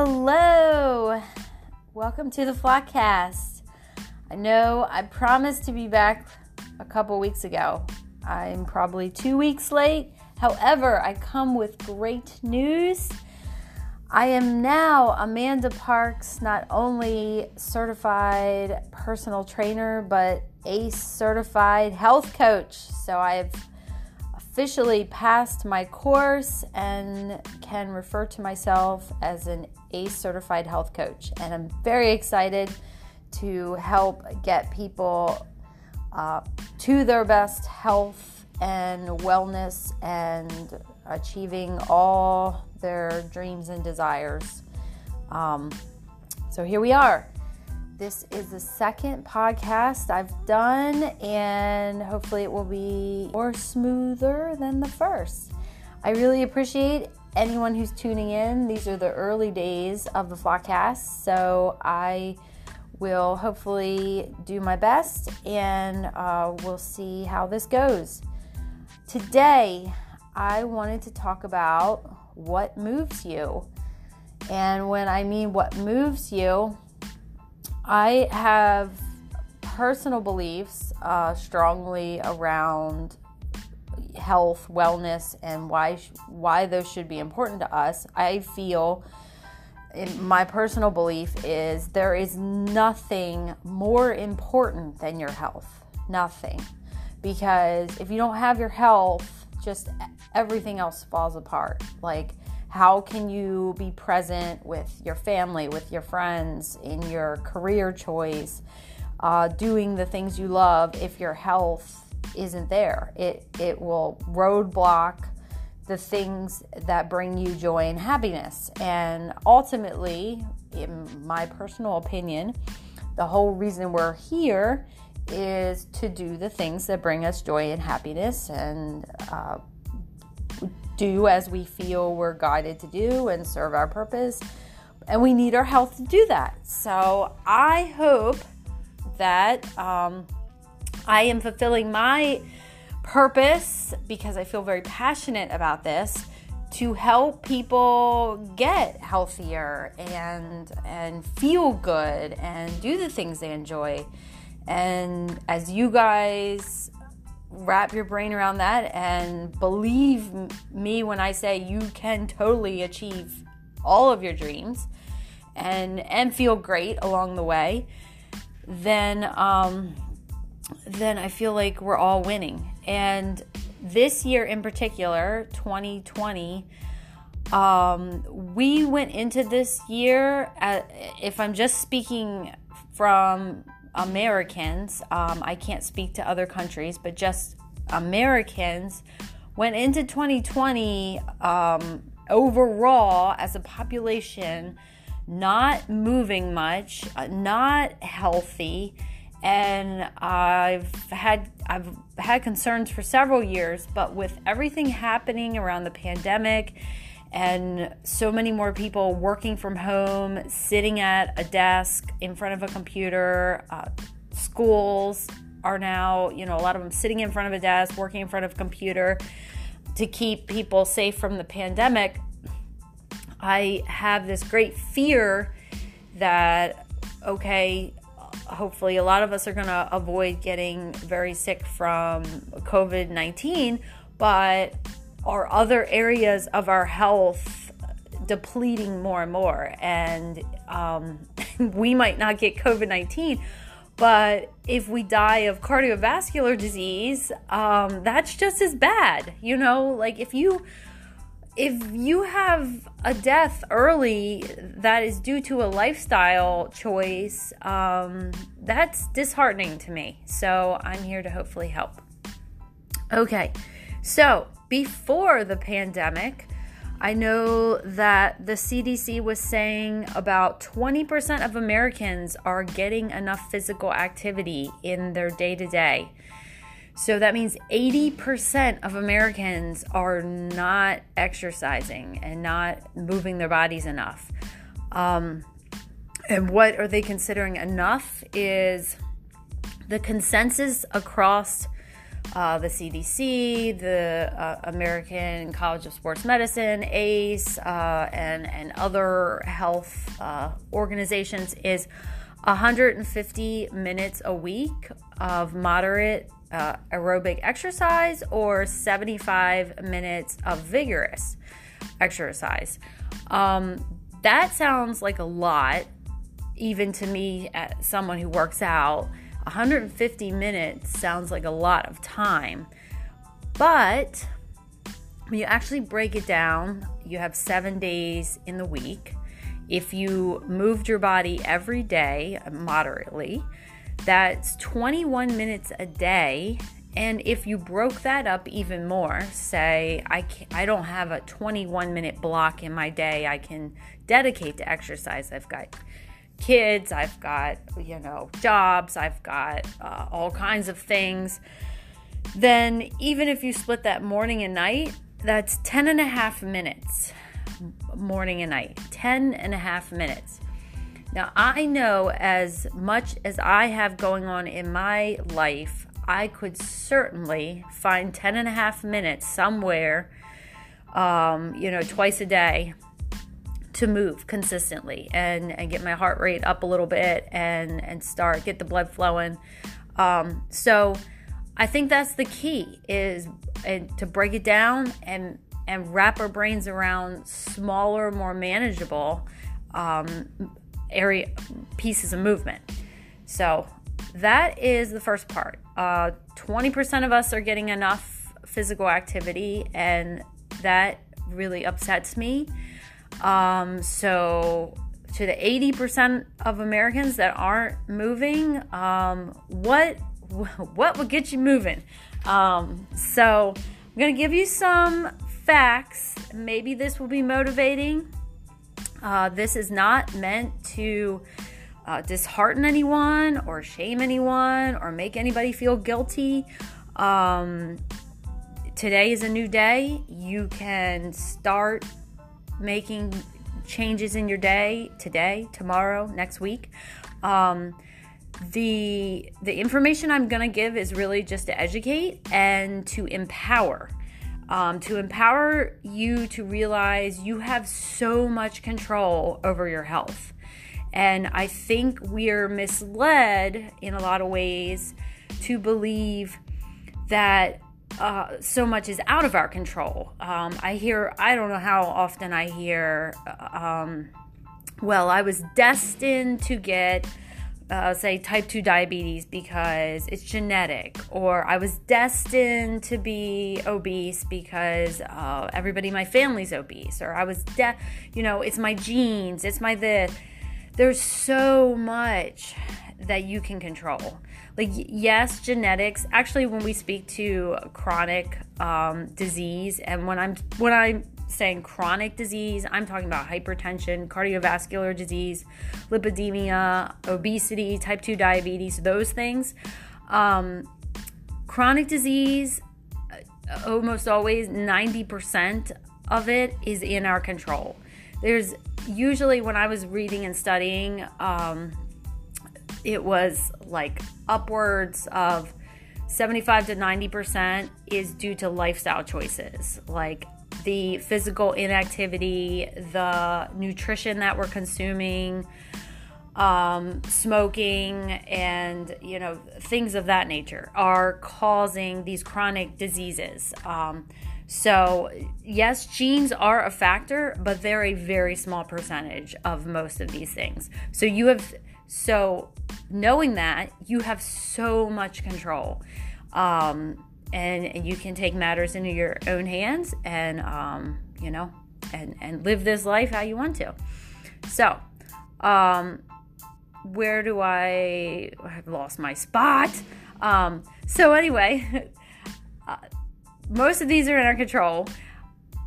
Hello, welcome to the Flockcast. I know I promised to be back a couple weeks ago. I'm probably two weeks late. However, I come with great news. I am now Amanda Parks, not only certified personal trainer, but ACE certified health coach. So I've officially passed my course and can refer to myself as an ACE certified health coach. And I'm very excited to help get people uh, to their best health and wellness and achieving all their dreams and desires. Um, so here we are. This is the second podcast I've done, and hopefully, it will be more smoother than the first. I really appreciate anyone who's tuning in. These are the early days of the Flockcast, so I will hopefully do my best and uh, we'll see how this goes. Today, I wanted to talk about what moves you. And when I mean what moves you, I have personal beliefs uh, strongly around health, wellness, and why why those should be important to us. I feel my personal belief is there is nothing more important than your health. Nothing. Because if you don't have your health, just everything else falls apart. Like how can you be present with your family, with your friends, in your career choice, uh, doing the things you love if your health isn't there? It, it will roadblock the things that bring you joy and happiness. And ultimately, in my personal opinion, the whole reason we're here is to do the things that bring us joy and happiness and uh, do as we feel we're guided to do and serve our purpose. And we need our health to do that. So I hope that um, I am fulfilling my purpose because I feel very passionate about this to help people get healthier and and feel good and do the things they enjoy. And as you guys wrap your brain around that and believe me when I say you can totally achieve all of your dreams and and feel great along the way, then um, then I feel like we're all winning. And this year in particular, 2020, um, we went into this year. At, if I'm just speaking from Americans, um, I can't speak to other countries, but just Americans went into 2020 um, overall as a population not moving much, uh, not healthy, and I've had I've had concerns for several years, but with everything happening around the pandemic and so many more people working from home, sitting at a desk in front of a computer. Uh, schools are now, you know, a lot of them sitting in front of a desk, working in front of a computer to keep people safe from the pandemic. I have this great fear that, okay, hopefully a lot of us are going to avoid getting very sick from COVID 19, but are other areas of our health depleting more and more. And um, we might not get COVID 19, but if we die of cardiovascular disease, um, that's just as bad. You know, like if you if you have a death early that is due to a lifestyle choice, um, that's disheartening to me. So I'm here to hopefully help. Okay, so before the pandemic, I know that the CDC was saying about 20% of Americans are getting enough physical activity in their day to day. So that means 80% of Americans are not exercising and not moving their bodies enough. Um, and what are they considering enough is the consensus across uh, the CDC, the uh, American College of Sports Medicine, ACE, uh, and, and other health uh, organizations is 150 minutes a week of moderate uh, aerobic exercise or 75 minutes of vigorous exercise. Um, that sounds like a lot, even to me, as someone who works out. 150 minutes sounds like a lot of time. But when you actually break it down, you have seven days in the week. If you moved your body every day moderately, that's 21 minutes a day. And if you broke that up even more, say I I don't have a 21 minute block in my day I can dedicate to exercise. I've got kids, I've got, you know, jobs, I've got uh, all kinds of things. Then, even if you split that morning and night, that's 10 and a half minutes morning and night. 10 and a half minutes. Now, I know as much as I have going on in my life, I could certainly find 10 and a half minutes somewhere, um, you know, twice a day to move consistently and, and get my heart rate up a little bit and, and start, get the blood flowing. Um, so I think that's the key is and to break it down and, and wrap our brains around smaller, more manageable um, area pieces of movement. So that is the first part. Uh, 20% of us are getting enough physical activity, and that really upsets me. Um, so, to the 80% of Americans that aren't moving, um, what what would get you moving? Um, so, I'm to give you some facts. Maybe this will be motivating. Uh, this is not meant to uh, dishearten anyone or shame anyone or make anybody feel guilty. Um, today is a new day. You can start making changes in your day today, tomorrow, next week. Um, the the information I'm going to give is really just to educate and to empower. Um, to empower you to realize you have so much control over your health. And I think we're misled in a lot of ways to believe that uh, so much is out of our control. Um, I hear, I don't know how often I hear, um, well, I was destined to get, uh, say, type 2 diabetes because it's genetic, or I was destined to be obese because uh, everybody in my family's obese, or I was, de- you know, it's my genes, it's my this. There's so much that you can control like yes genetics actually when we speak to chronic um, disease and when i'm when i'm saying chronic disease i'm talking about hypertension cardiovascular disease lipidemia obesity type 2 diabetes those things. Um, chronic disease uh, almost always 90% of it is in our control. There's usually when i was reading and studying um, it was like upwards of 75 to 90% is due to lifestyle choices. Like the physical inactivity, the nutrition that we're consuming, um, smoking, and you know things of that nature are causing these chronic diseases. Um, so yes, genes are a factor, but they're a very small percentage of most of these things. So you have so knowing that you have so much control um, and, and, you can take matters into your own hands and um, you know and, and live this life how you want to. So um, where do i i've lost my spot. Um, so anyway uh, most of these are in our control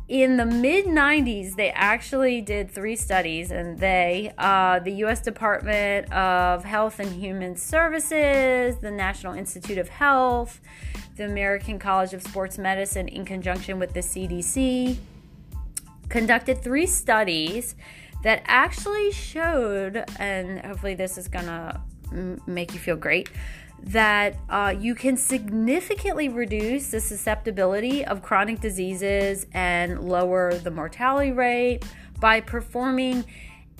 in the mid 90s, they actually did three studies, and they, uh, the U.S. Department of Health and Human Services, the National Institute of Health, the American College of Sports Medicine, in conjunction with the CDC, conducted three studies that actually showed, and hopefully this is gonna make you feel great, that uh, you can significantly reduce the susceptibility of chronic diseases and lower the mortality rate by performing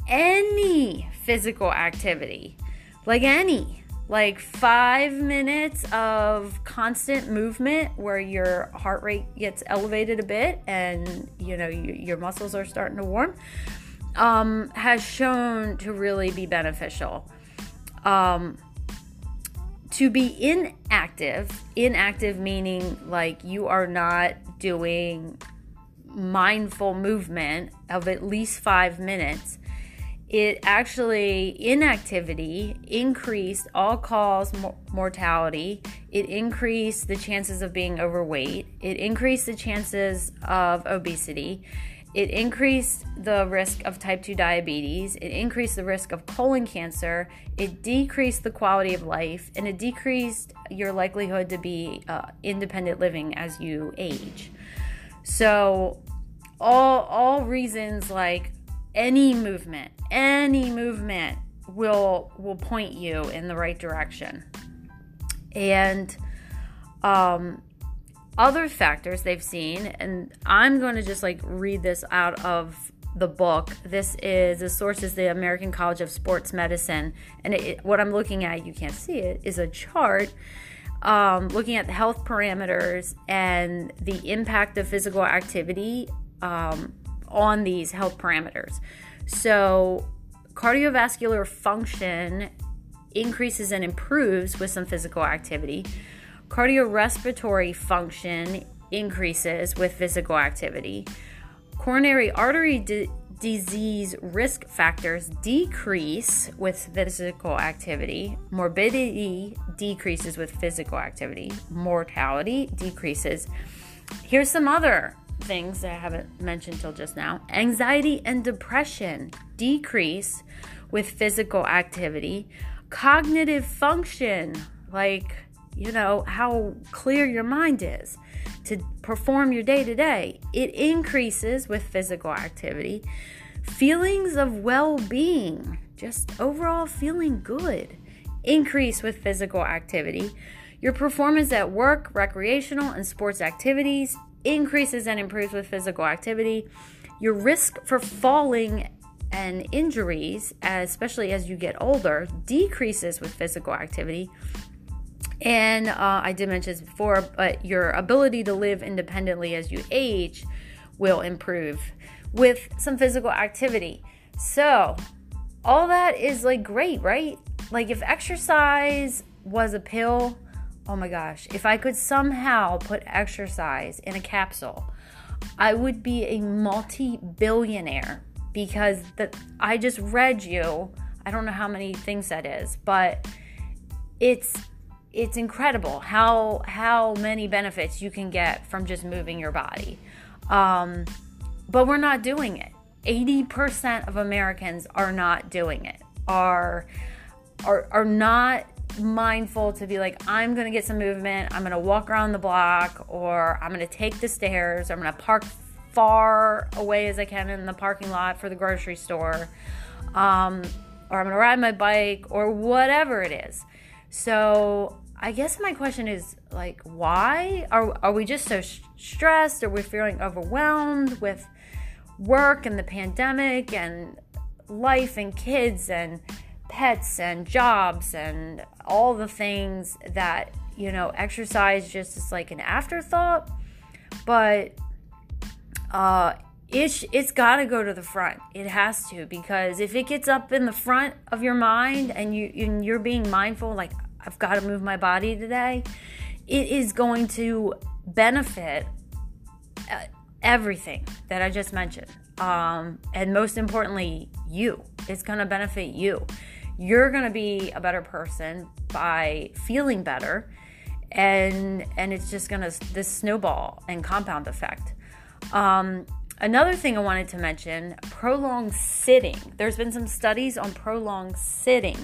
any physical activity, like any, like five minutes of constant movement where your heart rate gets elevated a bit and you know you, your muscles are starting to warm, um, has shown to really be beneficial. Um, to be inactive, inactive meaning like you are not doing mindful movement of at least five minutes, it actually, inactivity increased all cause mortality. It increased the chances of being overweight. It increased the chances of obesity. It increased the risk of type 2 diabetes. It increased the risk of colon cancer. It decreased the quality of life. And it decreased your likelihood to be uh, independent living as you age. So, all, all reasons like any movement, any movement will will point you in the right direction. And um, other factors they've seen, and I'm going to just like read this out of the book. This is the source is the American College of Sports Medicine, and it, what I'm looking at, you can't see it, is a chart um, looking at the health parameters and the impact of physical activity um, on these health parameters. So, cardiovascular function increases and improves with some physical activity Cardiorespiratory function increases with physical activity. Coronary artery di- disease risk factors decrease with physical activity. Morbidity decreases with physical activity. Mortality decreases. Here's some other things that I haven't mentioned till just now. Anxiety and depression decrease with physical activity. Cognitive function, like you know, how clear your mind is to perform your day to day. It increases with physical activity. Feelings of well being, just overall feeling good, increase with physical activity. Your performance at work, recreational, and sports activities increases and improves with physical activity. Your risk for falling and injuries, especially as you get older, decreases with physical activity. And uh, I did mention this before, but your ability to live independently as you age will improve with some physical activity. So, all that is like great, right? Like, if exercise was a pill, oh my gosh, if I could somehow put exercise in a capsule, I would be a multi billionaire because I just read you. I don't know how many things that is, but it's it's incredible how how many benefits you can get from just moving your body. Um, but we're not doing it. 80% of Americans are not doing it. Are are are not mindful to be like I'm going to get some movement, I'm going to walk around the block or I'm going to take the stairs, I'm going to park far away as I can in the parking lot for the grocery store. Um, or I'm going to ride my bike or whatever it is. So I guess my question is like, why? Are are we just so sh- stressed? Are we feeling overwhelmed with work and the pandemic and life and kids and pets and jobs and all the things that you know exercise just is like an afterthought? But uh it's it's got to go to the front. It has to because if it gets up in the front of your mind and you and you're being mindful like I've got to move my body today, it is going to benefit uh, everything that I just mentioned. Um, and most importantly, you. It's going to benefit you. You're going to be a better person by feeling better. And, and it's just going to, this snowball and compound effect. Um, Another thing I wanted to mention prolonged sitting. There's been some studies on prolonged sitting,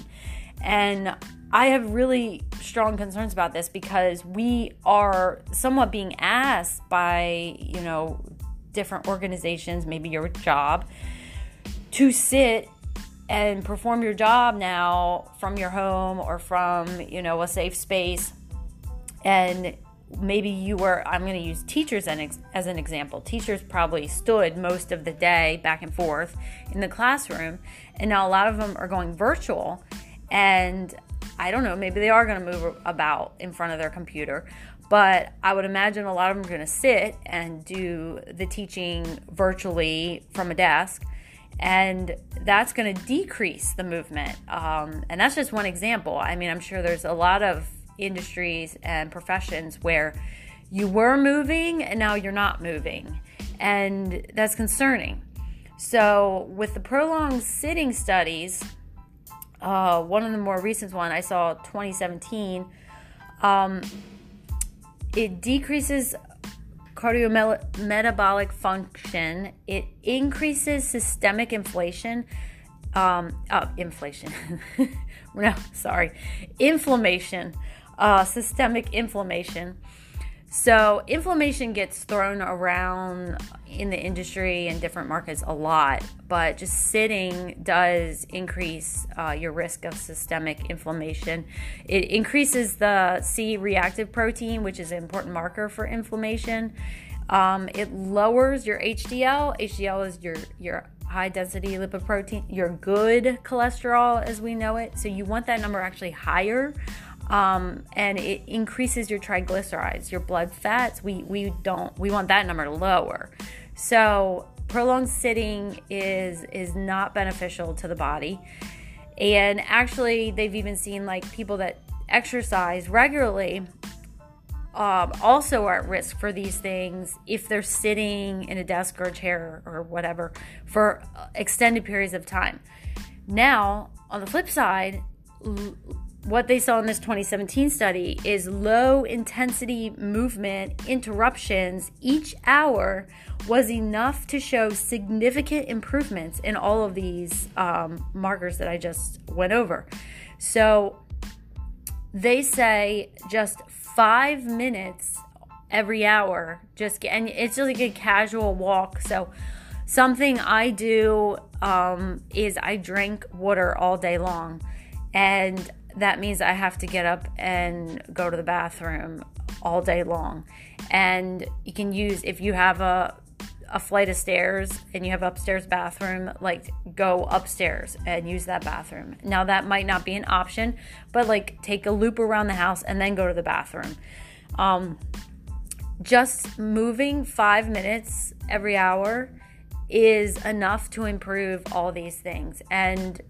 and I have really strong concerns about this because we are somewhat being asked by, you know, different organizations, maybe your job, to sit and perform your job now from your home or from, you know, a safe space. And maybe you were, I'm going to use teachers as an example. Teachers probably stood most of the day back and forth in the classroom. And now a lot of them are going virtual. And I don't know, maybe they are going to move about in front of their computer. But I would imagine a lot of them are going to sit and do the teaching virtually from a desk and that's going to decrease the movement. Um, and that's just one example. I mean, I'm sure there's a lot of industries and professions where you were moving and now you're not moving, and that's concerning. So, with the prolonged sitting studies, uh, one of the more recent one I saw 2017, um, it decreases cardiometabolic function. It increases systemic inflation. Um, uh, inflation. no, sorry, inflammation. Uh, systemic inflammation. So, inflammation gets thrown around in the industry and different markets a lot, but just sitting does increase uh, your risk of systemic inflammation. It increases the C reactive protein, which is an important marker for inflammation. Um, it lowers your HDL. HDL is your, your high density lipoprotein, your good cholesterol as we know it. So, you want that number actually higher um, and it increases your triglycerides, your blood fats. We we don't we want that number to lower. So prolonged sitting is is not beneficial to the body. And actually, they've even seen like people that exercise regularly um, also are at risk for these things if they're sitting in a desk or a chair or whatever for extended periods of time. Now, on the flip side, what they saw in this 2017 study is low intensity movement interruptions each hour was enough to show significant improvements in all of these um, markers that I just went over. So they say just five minutes every hour, just and it's just like a casual walk. So something I do um, is I drink water all day long. And that means I have to get up and go to the bathroom all day long. And you can use, if you have a, a flight of stairs and you have upstairs bathroom, like go upstairs and use that bathroom. Now that might not be an option, but like take a loop around the house and then go to the bathroom. Um, just moving five minutes every hour is enough to improve all these things. And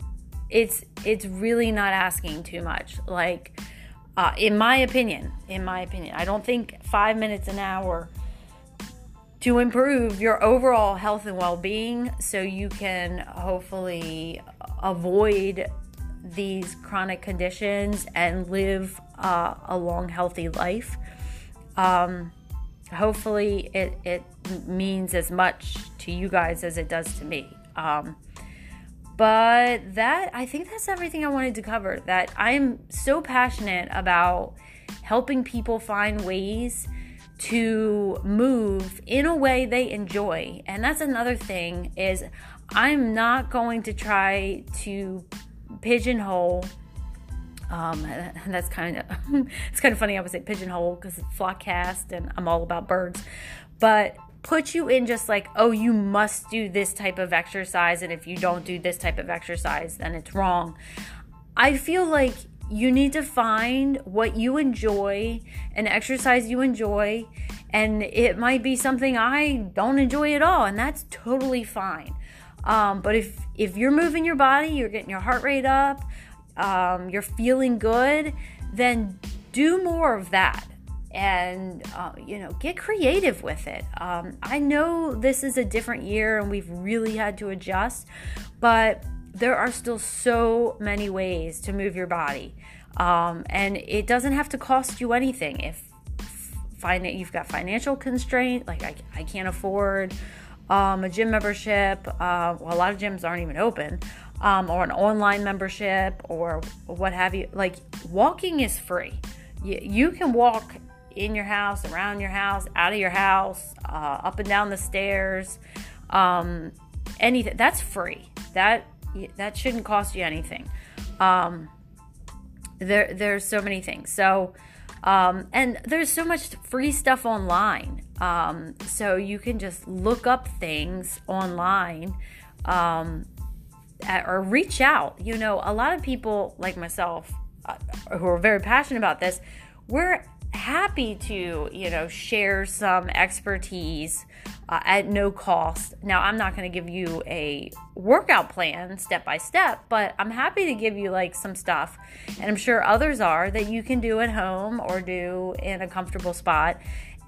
it's it's really not asking too much. Like, uh, in my opinion, in my opinion, I don't think five minutes an hour to improve your overall health and well-being, so you can hopefully avoid these chronic conditions and live uh, a long, healthy life. Um, hopefully, it it means as much to you guys as it does to me. Um, but that, I think that's everything I wanted to cover. That I'm so passionate about helping people find ways to move in a way they enjoy. And that's another thing is I'm not going to try to pigeonhole um, that's kind of it's kind of funny. I would say pigeonhole because it's flockcast and I'm all about birds, but put you in just like, oh, you must do this type of exercise, and if you don't do this type of exercise, then it's wrong. I feel like you need to find what you enjoy, an exercise you enjoy, and it might be something I don't enjoy at all, and that's totally fine. Um, but if if you're moving your body, you're getting your heart rate up, um, you're feeling good, then do more of that and uh, you know get creative with it. Um, i know this is a different year and we've really had to adjust but there are still so many ways to move your body. Um, and it doesn't have to cost you anything. If find it you've got financial constraint like i, I can't afford um, a gym membership uh, well a lot of gyms aren't even open um, or an online membership or what have you. Like walking is free. You, you can walk in your house, around your house, out of your house, uh, up and down the stairs, um, anything. That's free. That that shouldn't cost you anything. Um, there, there's so many things. So, um, and there's so much free stuff online. Um, so you can just look up things online um, or reach out. You know, a lot of people like myself uh, who are very passionate about this, we're happy to, you know, share some expertise uh, at no cost. Now, I'm not going to give you a workout plan step by step, but I'm happy to give you like some stuff, and I'm sure others are that you can do at home or do in a comfortable spot.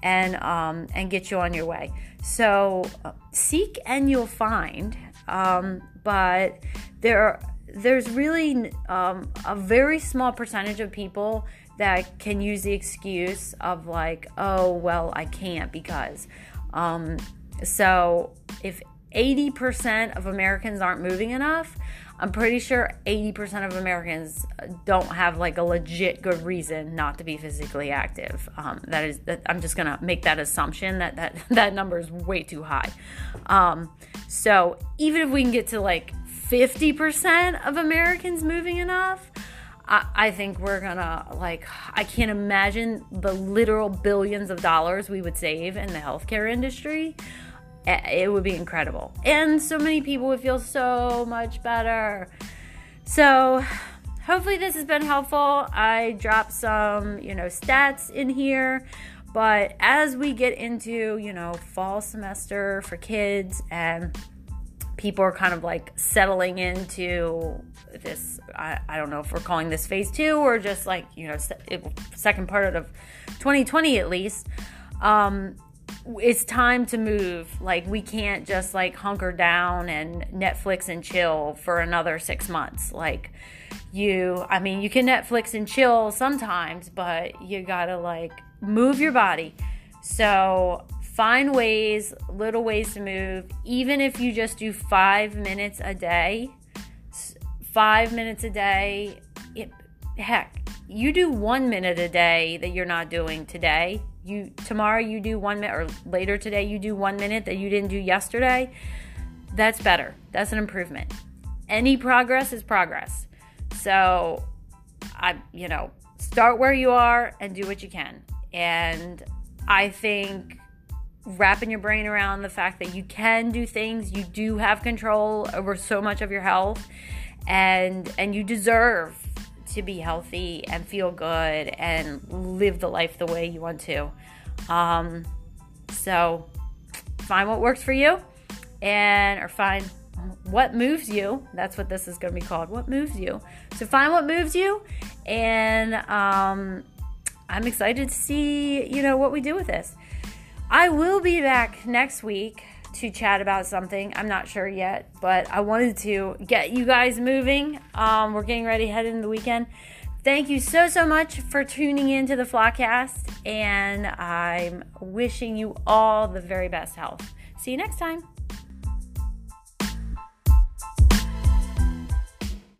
And um, and get you on your way. So uh, seek and you'll find. Um, but there there's really um, a very small percentage of people that can use the excuse of like, oh well, I can't because. Um, so if 80% of Americans aren't moving enough, I'm pretty sure 80% of Americans don't have like a legit good reason not to be physically active. Um, that is, that, I'm just gonna make that assumption that that that number is way too high. Um, so even if we can get to like 50% of Americans moving enough, I, think we're gonna like I can't imagine the literal billions of dollars we would save in the healthcare industry. It would be incredible. And so many people would feel so much better. So hopefully this has been helpful. I dropped some, you know, stats in here. But as we get into, you know, fall semester for kids and people are kind of like settling into this I, I don't know if we're calling this phase two or just like you know second part of 2020 at least um it's time to move. Like we can't just like hunker down and netflix and chill for another six months. Like you i mean you can netflix and chill sometimes but you gotta like move your body. So find ways, little ways to move, even if you just do five minutes a day. Five minutes a day. It, heck, you do one minute a day that you're not doing today. You tomorrow you do one minute, or later today you do one minute that you didn't do yesterday. That's better. That's an improvement. Any progress is progress. So, I, you know, start where you are and do what you can. And I think wrapping your brain around the fact that you can do things, you do have control over so much of your health and and you deserve to be healthy and feel good and live the life the way you want to. Um, so find what works for you and or find what moves you. That's what this is going to be called. What moves you? So find what moves you and um, I'm excited to see, you know, what we do with this. I will be back next week to chat about something. I'm not sure yet, but I wanted to get you guys moving. Um, we're getting ready head into the weekend. Thank you so, so much for tuning in to the Flockcast, and I'm wishing you all the very best health. See you next time.